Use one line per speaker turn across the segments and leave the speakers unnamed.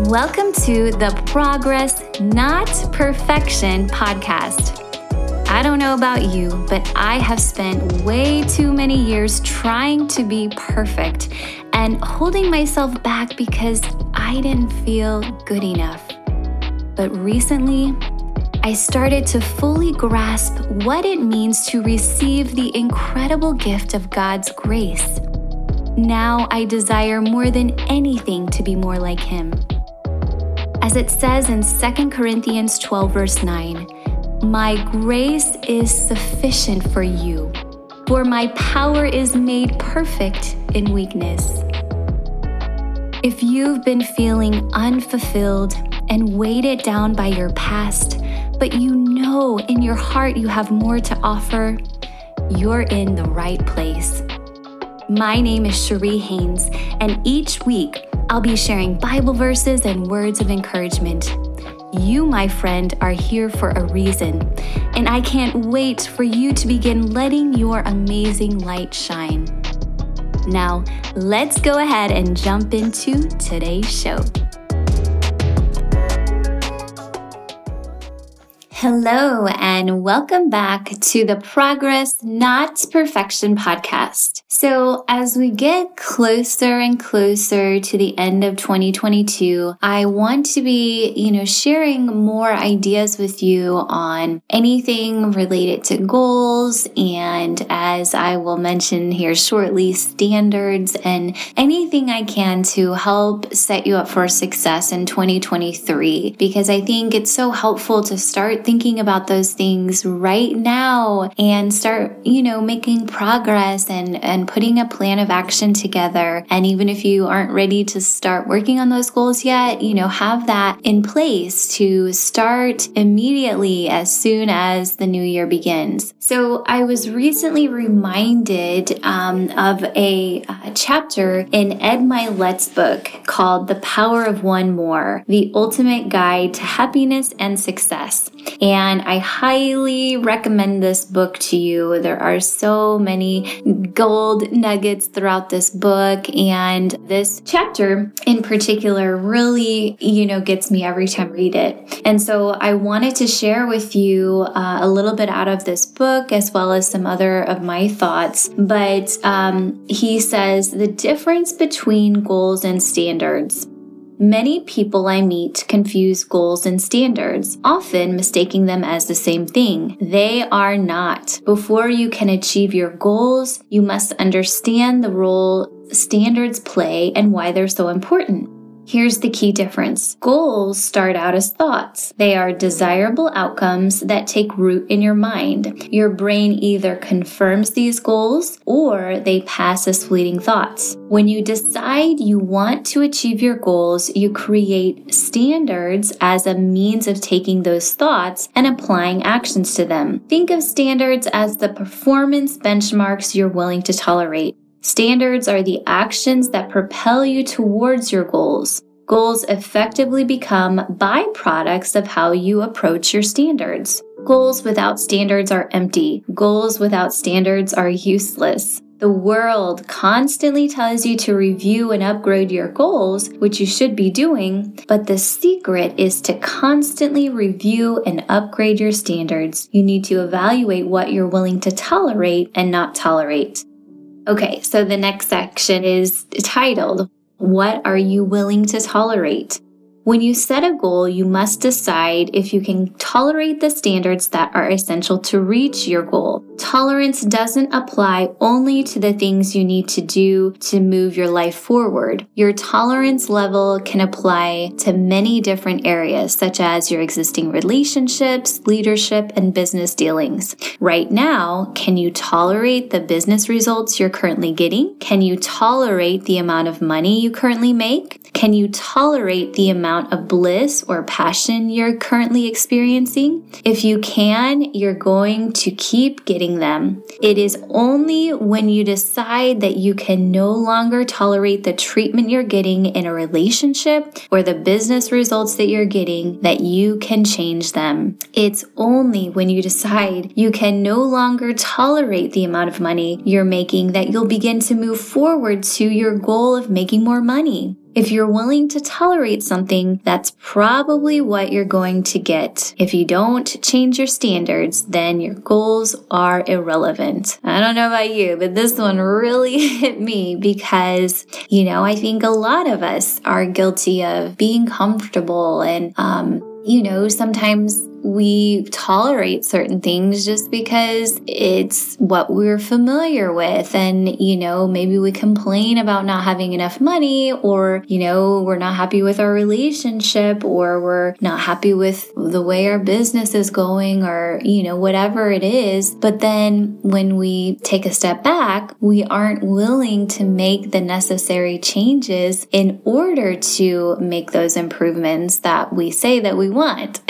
Welcome to the Progress Not Perfection podcast. I don't know about you, but I have spent way too many years trying to be perfect and holding myself back because I didn't feel good enough. But recently, I started to fully grasp what it means to receive the incredible gift of God's grace. Now I desire more than anything to be more like Him. As it says in 2 Corinthians 12, verse 9, My grace is sufficient for you, for my power is made perfect in weakness. If you've been feeling unfulfilled and weighted down by your past, but you know in your heart you have more to offer, you're in the right place. My name is Cherie Haynes, and each week I'll be sharing Bible verses and words of encouragement. You, my friend, are here for a reason, and I can't wait for you to begin letting your amazing light shine. Now, let's go ahead and jump into today's show. Hello, and welcome back to the Progress Not Perfection podcast. So, as we get closer and closer to the end of 2022, I want to be, you know, sharing more ideas with you on anything related to goals and, as I will mention here shortly, standards and anything I can to help set you up for success in 2023. Because I think it's so helpful to start thinking about those things right now and start, you know, making progress and, and and putting a plan of action together. And even if you aren't ready to start working on those goals yet, you know, have that in place to start immediately as soon as the new year begins. So I was recently reminded um, of a, a chapter in Ed Mylett's book called The Power of One More The Ultimate Guide to Happiness and Success. And I highly recommend this book to you. There are so many gold nuggets throughout this book. And this chapter in particular really, you know, gets me every time I read it. And so I wanted to share with you uh, a little bit out of this book as well as some other of my thoughts. But um, he says the difference between goals and standards. Many people I meet confuse goals and standards, often mistaking them as the same thing. They are not. Before you can achieve your goals, you must understand the role standards play and why they're so important. Here's the key difference goals start out as thoughts. They are desirable outcomes that take root in your mind. Your brain either confirms these goals or they pass as fleeting thoughts. When you decide you want to achieve your goals, you create standards as a means of taking those thoughts and applying actions to them. Think of standards as the performance benchmarks you're willing to tolerate. Standards are the actions that propel you towards your goals. Goals effectively become byproducts of how you approach your standards. Goals without standards are empty. Goals without standards are useless. The world constantly tells you to review and upgrade your goals, which you should be doing, but the secret is to constantly review and upgrade your standards. You need to evaluate what you're willing to tolerate and not tolerate. Okay, so the next section is titled, What Are You Willing to Tolerate? When you set a goal, you must decide if you can tolerate the standards that are essential to reach your goal. Tolerance doesn't apply only to the things you need to do to move your life forward. Your tolerance level can apply to many different areas, such as your existing relationships, leadership, and business dealings. Right now, can you tolerate the business results you're currently getting? Can you tolerate the amount of money you currently make? Can you tolerate the amount of bliss or passion you're currently experiencing? If you can, you're going to keep getting them. It is only when you decide that you can no longer tolerate the treatment you're getting in a relationship or the business results that you're getting that you can change them. It's only when you decide you can no longer tolerate the amount of money you're making that you'll begin to move forward to your goal of making more money. If you're willing to tolerate something, that's probably what you're going to get. If you don't change your standards, then your goals are irrelevant. I don't know about you, but this one really hit me because, you know, I think a lot of us are guilty of being comfortable and, um, you know, sometimes we tolerate certain things just because it's what we're familiar with. And, you know, maybe we complain about not having enough money, or, you know, we're not happy with our relationship, or we're not happy with the way our business is going, or, you know, whatever it is. But then when we take a step back, we aren't willing to make the necessary changes in order to make those improvements that we say that we want.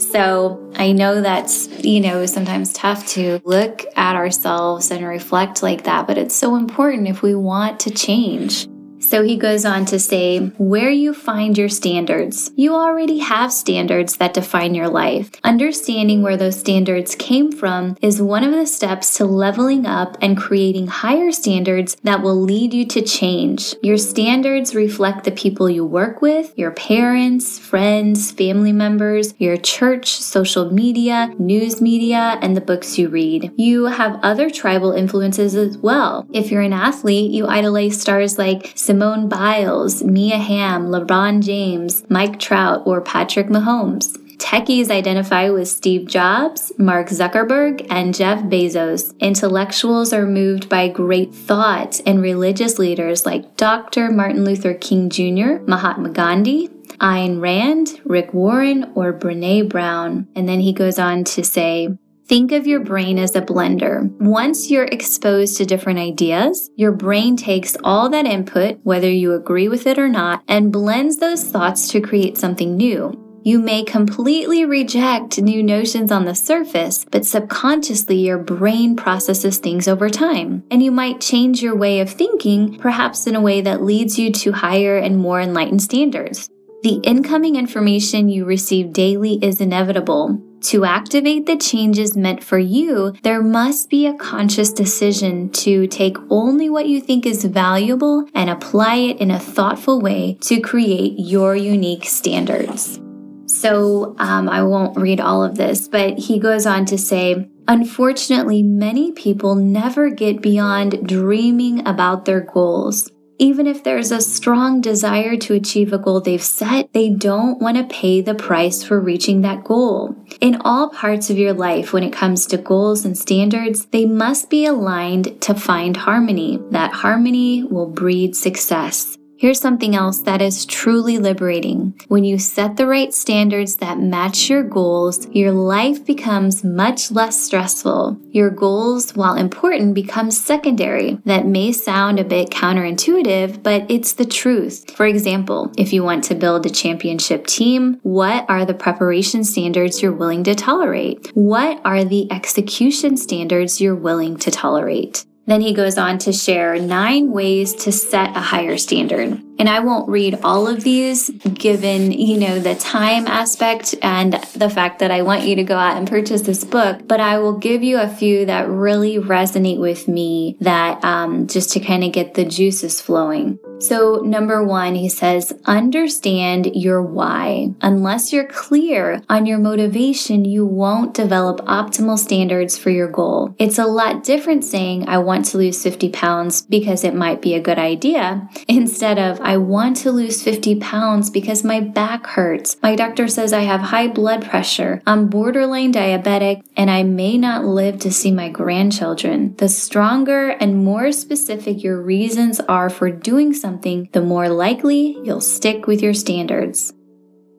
So I know that's, you know, sometimes tough to look at ourselves and reflect like that, but it's so important if we want to change. So he goes on to say, where you find your standards. You already have standards that define your life. Understanding where those standards came from is one of the steps to leveling up and creating higher standards that will lead you to change. Your standards reflect the people you work with, your parents, friends, family members, your church, social media, news media, and the books you read. You have other tribal influences as well. If you're an athlete, you idolize stars like Simone Biles, Mia Hamm, LeBron James, Mike Trout, or Patrick Mahomes. Techies identify with Steve Jobs, Mark Zuckerberg, and Jeff Bezos. Intellectuals are moved by great thought, and religious leaders like Dr. Martin Luther King Jr., Mahatma Gandhi, Ayn Rand, Rick Warren, or Brene Brown. And then he goes on to say, Think of your brain as a blender. Once you're exposed to different ideas, your brain takes all that input, whether you agree with it or not, and blends those thoughts to create something new. You may completely reject new notions on the surface, but subconsciously your brain processes things over time. And you might change your way of thinking, perhaps in a way that leads you to higher and more enlightened standards. The incoming information you receive daily is inevitable. To activate the changes meant for you, there must be a conscious decision to take only what you think is valuable and apply it in a thoughtful way to create your unique standards. So um, I won't read all of this, but he goes on to say, Unfortunately, many people never get beyond dreaming about their goals. Even if there's a strong desire to achieve a goal they've set, they don't want to pay the price for reaching that goal. In all parts of your life, when it comes to goals and standards, they must be aligned to find harmony. That harmony will breed success. Here's something else that is truly liberating. When you set the right standards that match your goals, your life becomes much less stressful. Your goals, while important, become secondary. That may sound a bit counterintuitive, but it's the truth. For example, if you want to build a championship team, what are the preparation standards you're willing to tolerate? What are the execution standards you're willing to tolerate? Then he goes on to share nine ways to set a higher standard. And I won't read all of these given, you know, the time aspect and the fact that I want you to go out and purchase this book, but I will give you a few that really resonate with me that um, just to kind of get the juices flowing. So, number one, he says, understand your why. Unless you're clear on your motivation, you won't develop optimal standards for your goal. It's a lot different saying, I want to lose 50 pounds because it might be a good idea, instead of, I want to lose 50 pounds because my back hurts. My doctor says I have high blood pressure. I'm borderline diabetic and I may not live to see my grandchildren. The stronger and more specific your reasons are for doing something, the more likely you'll stick with your standards.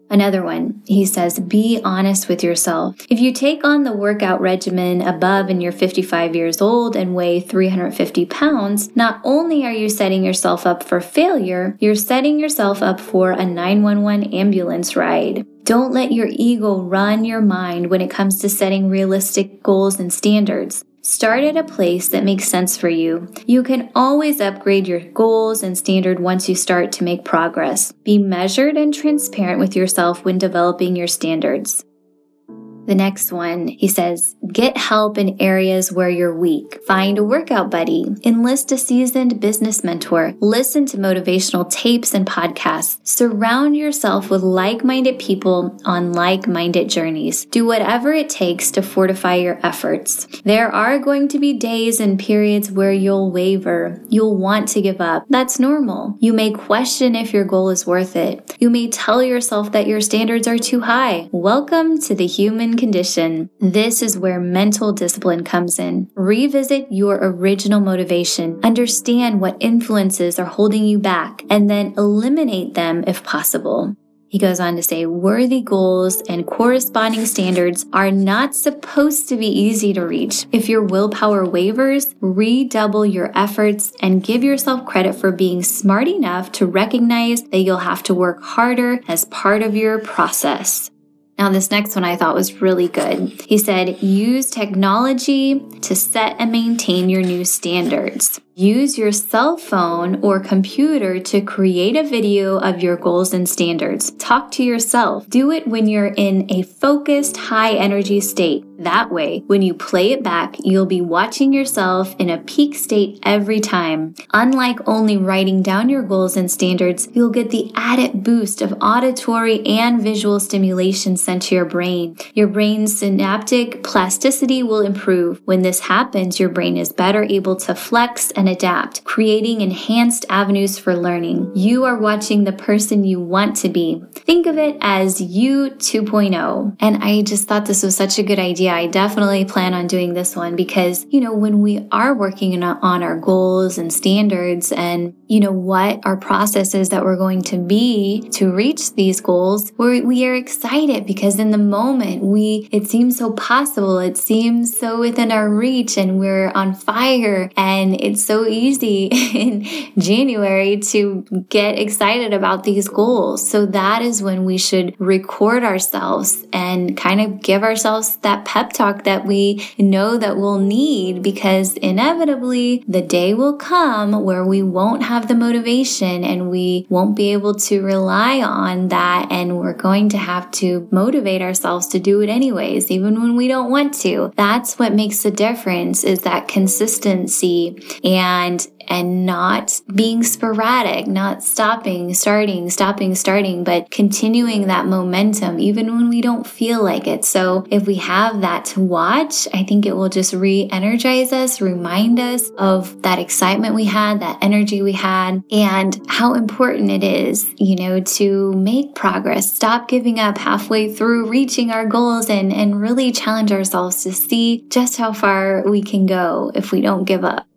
Another one, he says, be honest with yourself. If you take on the workout regimen above and you're 55 years old and weigh 350 pounds, not only are you setting yourself up for failure, you're setting yourself up for a 911 ambulance ride. Don't let your ego run your mind when it comes to setting realistic goals and standards. Start at a place that makes sense for you. You can always upgrade your goals and standard once you start to make progress. Be measured and transparent with yourself when developing your standards. The next one, he says, get help in areas where you're weak. Find a workout buddy. Enlist a seasoned business mentor. Listen to motivational tapes and podcasts. Surround yourself with like minded people on like minded journeys. Do whatever it takes to fortify your efforts. There are going to be days and periods where you'll waver. You'll want to give up. That's normal. You may question if your goal is worth it. You may tell yourself that your standards are too high. Welcome to the human condition. This is where mental discipline comes in. Revisit your original motivation, understand what influences are holding you back, and then eliminate them if possible. He goes on to say worthy goals and corresponding standards are not supposed to be easy to reach. If your willpower wavers, redouble your efforts and give yourself credit for being smart enough to recognize that you'll have to work harder as part of your process. Now, this next one I thought was really good. He said, use technology to set and maintain your new standards. Use your cell phone or computer to create a video of your goals and standards. Talk to yourself. Do it when you're in a focused, high energy state. That way, when you play it back, you'll be watching yourself in a peak state every time. Unlike only writing down your goals and standards, you'll get the added boost of auditory and visual stimulation sent to your brain. Your brain's synaptic plasticity will improve. When this happens, your brain is better able to flex and adapt, creating enhanced avenues for learning. You are watching the person you want to be. Think of it as you 2.0. And I just thought this was such a good idea I definitely plan on doing this one because, you know, when we are working on our goals and standards and, you know, what our processes that we're going to be to reach these goals, we're, we are excited because in the moment we, it seems so possible. It seems so within our reach and we're on fire and it's so easy in January to get excited about these goals. So that is when we should record ourselves and kind of give ourselves that pep talk that we know that we'll need because inevitably the day will come where we won't have the motivation and we won't be able to rely on that and we're going to have to motivate ourselves to do it anyways even when we don't want to that's what makes the difference is that consistency and and and not being sporadic, not stopping, starting, stopping, starting, but continuing that momentum even when we don't feel like it. So if we have that to watch, I think it will just re energize us, remind us of that excitement we had, that energy we had, and how important it is, you know, to make progress, stop giving up halfway through reaching our goals and, and really challenge ourselves to see just how far we can go if we don't give up.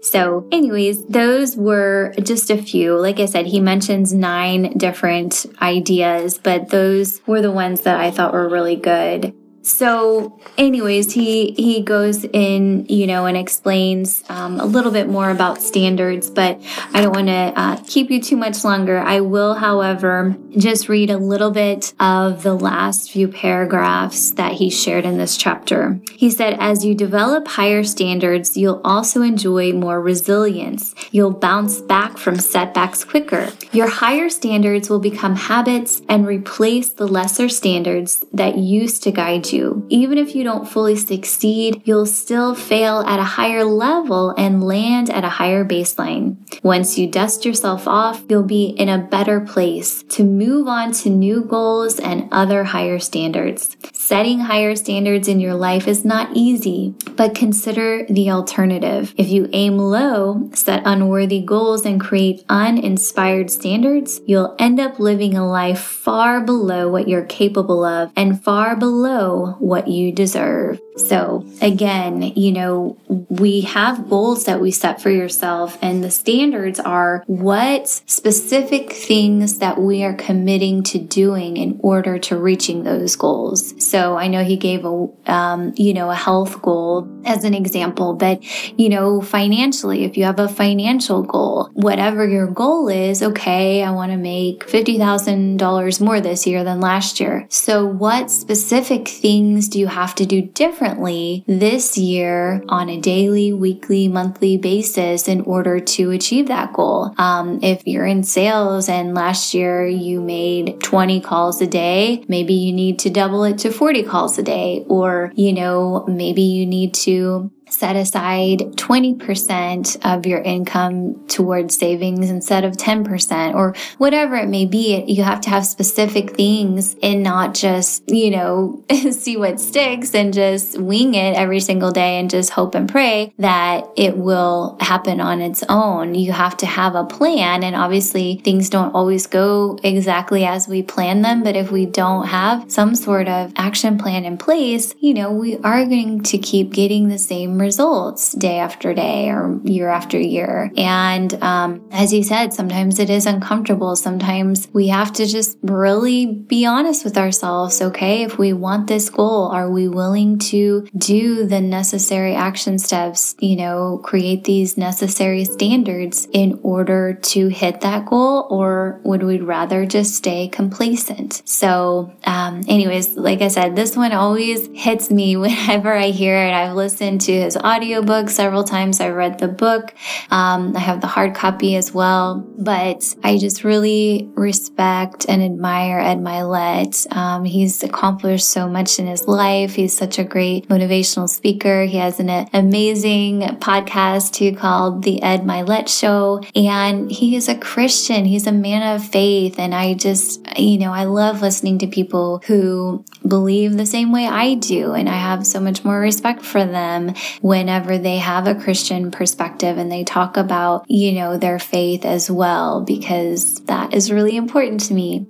So, anyways, those were just a few. Like I said, he mentions nine different ideas, but those were the ones that I thought were really good. So, anyways, he he goes in, you know, and explains um, a little bit more about standards, but I don't want to uh, keep you too much longer. I will, however, just read a little bit of the last few paragraphs that he shared in this chapter. He said, "As you develop higher standards, you'll also enjoy more resilience. You'll bounce back from setbacks quicker. Your higher standards will become habits and replace the lesser standards that used to guide you." Even if you don't fully succeed, you'll still fail at a higher level and land at a higher baseline. Once you dust yourself off, you'll be in a better place to move on to new goals and other higher standards. Setting higher standards in your life is not easy, but consider the alternative. If you aim low, set unworthy goals, and create uninspired standards, you'll end up living a life far below what you're capable of and far below what you deserve. So, again, you know, we have goals that we set for yourself, and the standards are what specific things that we are committing to doing in order to reaching those goals. So, I know he gave a, um, you know, a health goal as an example, but, you know, financially, if you have a financial goal, whatever your goal is, okay, I want to make $50,000 more this year than last year. So, what specific things do you have to do differently this year on a daily, weekly, monthly basis in order to achieve that goal. Um, if you're in sales and last year you made 20 calls a day, maybe you need to double it to 40 calls a day, or, you know, maybe you need to set aside 20% of your income towards savings instead of 10% or whatever it may be. You have to have specific things and not just, you know, see what sticks and just wing it every single day and just hope and pray that it will happen on its own. You have to have a plan. And obviously things don't always go exactly as we plan them. But if we don't have some sort of action plan in place, you know, we are going to keep getting the same results day after day or year after year. And um, as you said, sometimes it is uncomfortable. Sometimes we have to just really be honest with ourselves. Okay, if we want this goal, are we willing to do the necessary action steps, you know, create these necessary standards in order to hit that goal? Or would we rather just stay complacent? So, um, anyways, like I said, this one always hits me whenever I hear it. I've listened to his audiobook several times. I read the book. Um, I have the hard copy as well. But I just really respect and admire Ed Mylett. Um, he's accomplished so much in his life. He's such a great motivational speaker. He has an amazing podcast too called The Ed Mylett Show. And he is a Christian. He's a man of faith. And I just, you know, I love listening to people who believe the same way I do. And I have so much more respect for them whenever they have a Christian perspective and they talk about, you know, their faith as well, because that is really important to me.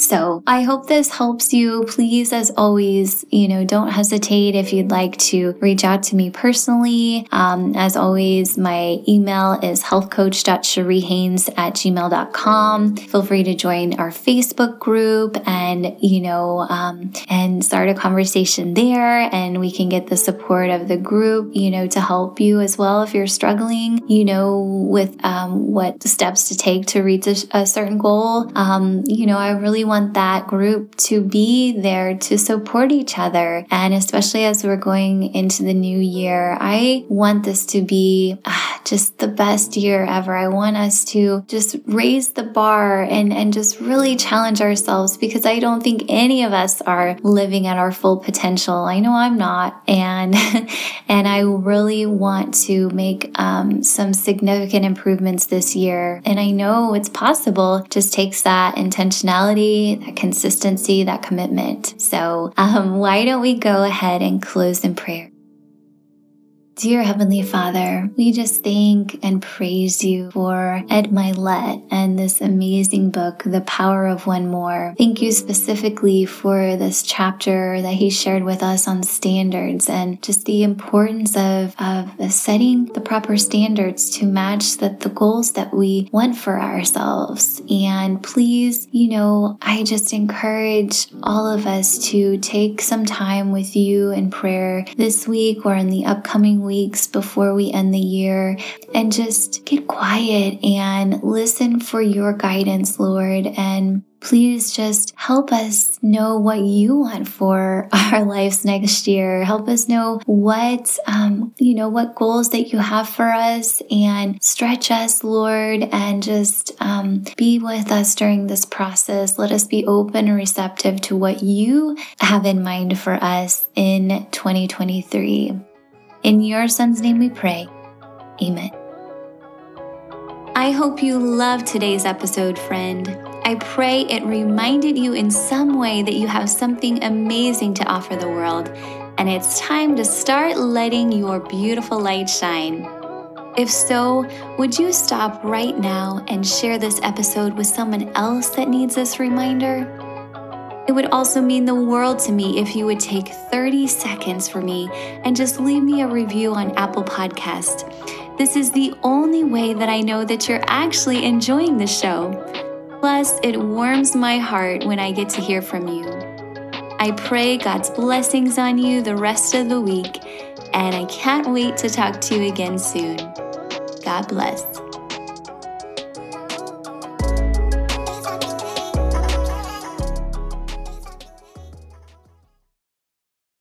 So I hope this helps you. Please, as always, you know, don't hesitate if you'd like to reach out to me personally. Um, as always, my email is healthcoach.cheriehaines at gmail.com. Feel free to join our Facebook group and, you know, um, and start a conversation there and we can get the support of the group, you know, to help you as well if you're struggling, you know, with um, what steps to take to reach a, a certain goal. Um, you know, I really want that group to be there to support each other. And especially as we're going into the new year, I want this to be uh, just the best year ever. I want us to just raise the bar and, and just really challenge ourselves because I don't think any of us are living at our full potential. I know I'm not. And, and I really want to make um, some significant improvements this year. And I know it's possible. It just takes that intentionality that consistency, that commitment. So, um, why don't we go ahead and close in prayer? Dear Heavenly Father, we just thank and praise you for Ed Mylett and this amazing book, The Power of One More. Thank you specifically for this chapter that he shared with us on standards and just the importance of, of setting the proper standards to match the, the goals that we want for ourselves. And please, you know, I just encourage all of us to take some time with you in prayer this week or in the upcoming week weeks before we end the year and just get quiet and listen for your guidance, Lord. And please just help us know what you want for our lives next year. Help us know what, um, you know, what goals that you have for us and stretch us, Lord, and just um, be with us during this process. Let us be open and receptive to what you have in mind for us in 2023. In your son's name we pray. Amen. I hope you loved today's episode, friend. I pray it reminded you in some way that you have something amazing to offer the world, and it's time to start letting your beautiful light shine. If so, would you stop right now and share this episode with someone else that needs this reminder? It would also mean the world to me if you would take 30 seconds for me and just leave me a review on Apple Podcast. This is the only way that I know that you're actually enjoying the show. Plus, it warms my heart when I get to hear from you. I pray God's blessings on you the rest of the week, and I can't wait to talk to you again soon. God bless.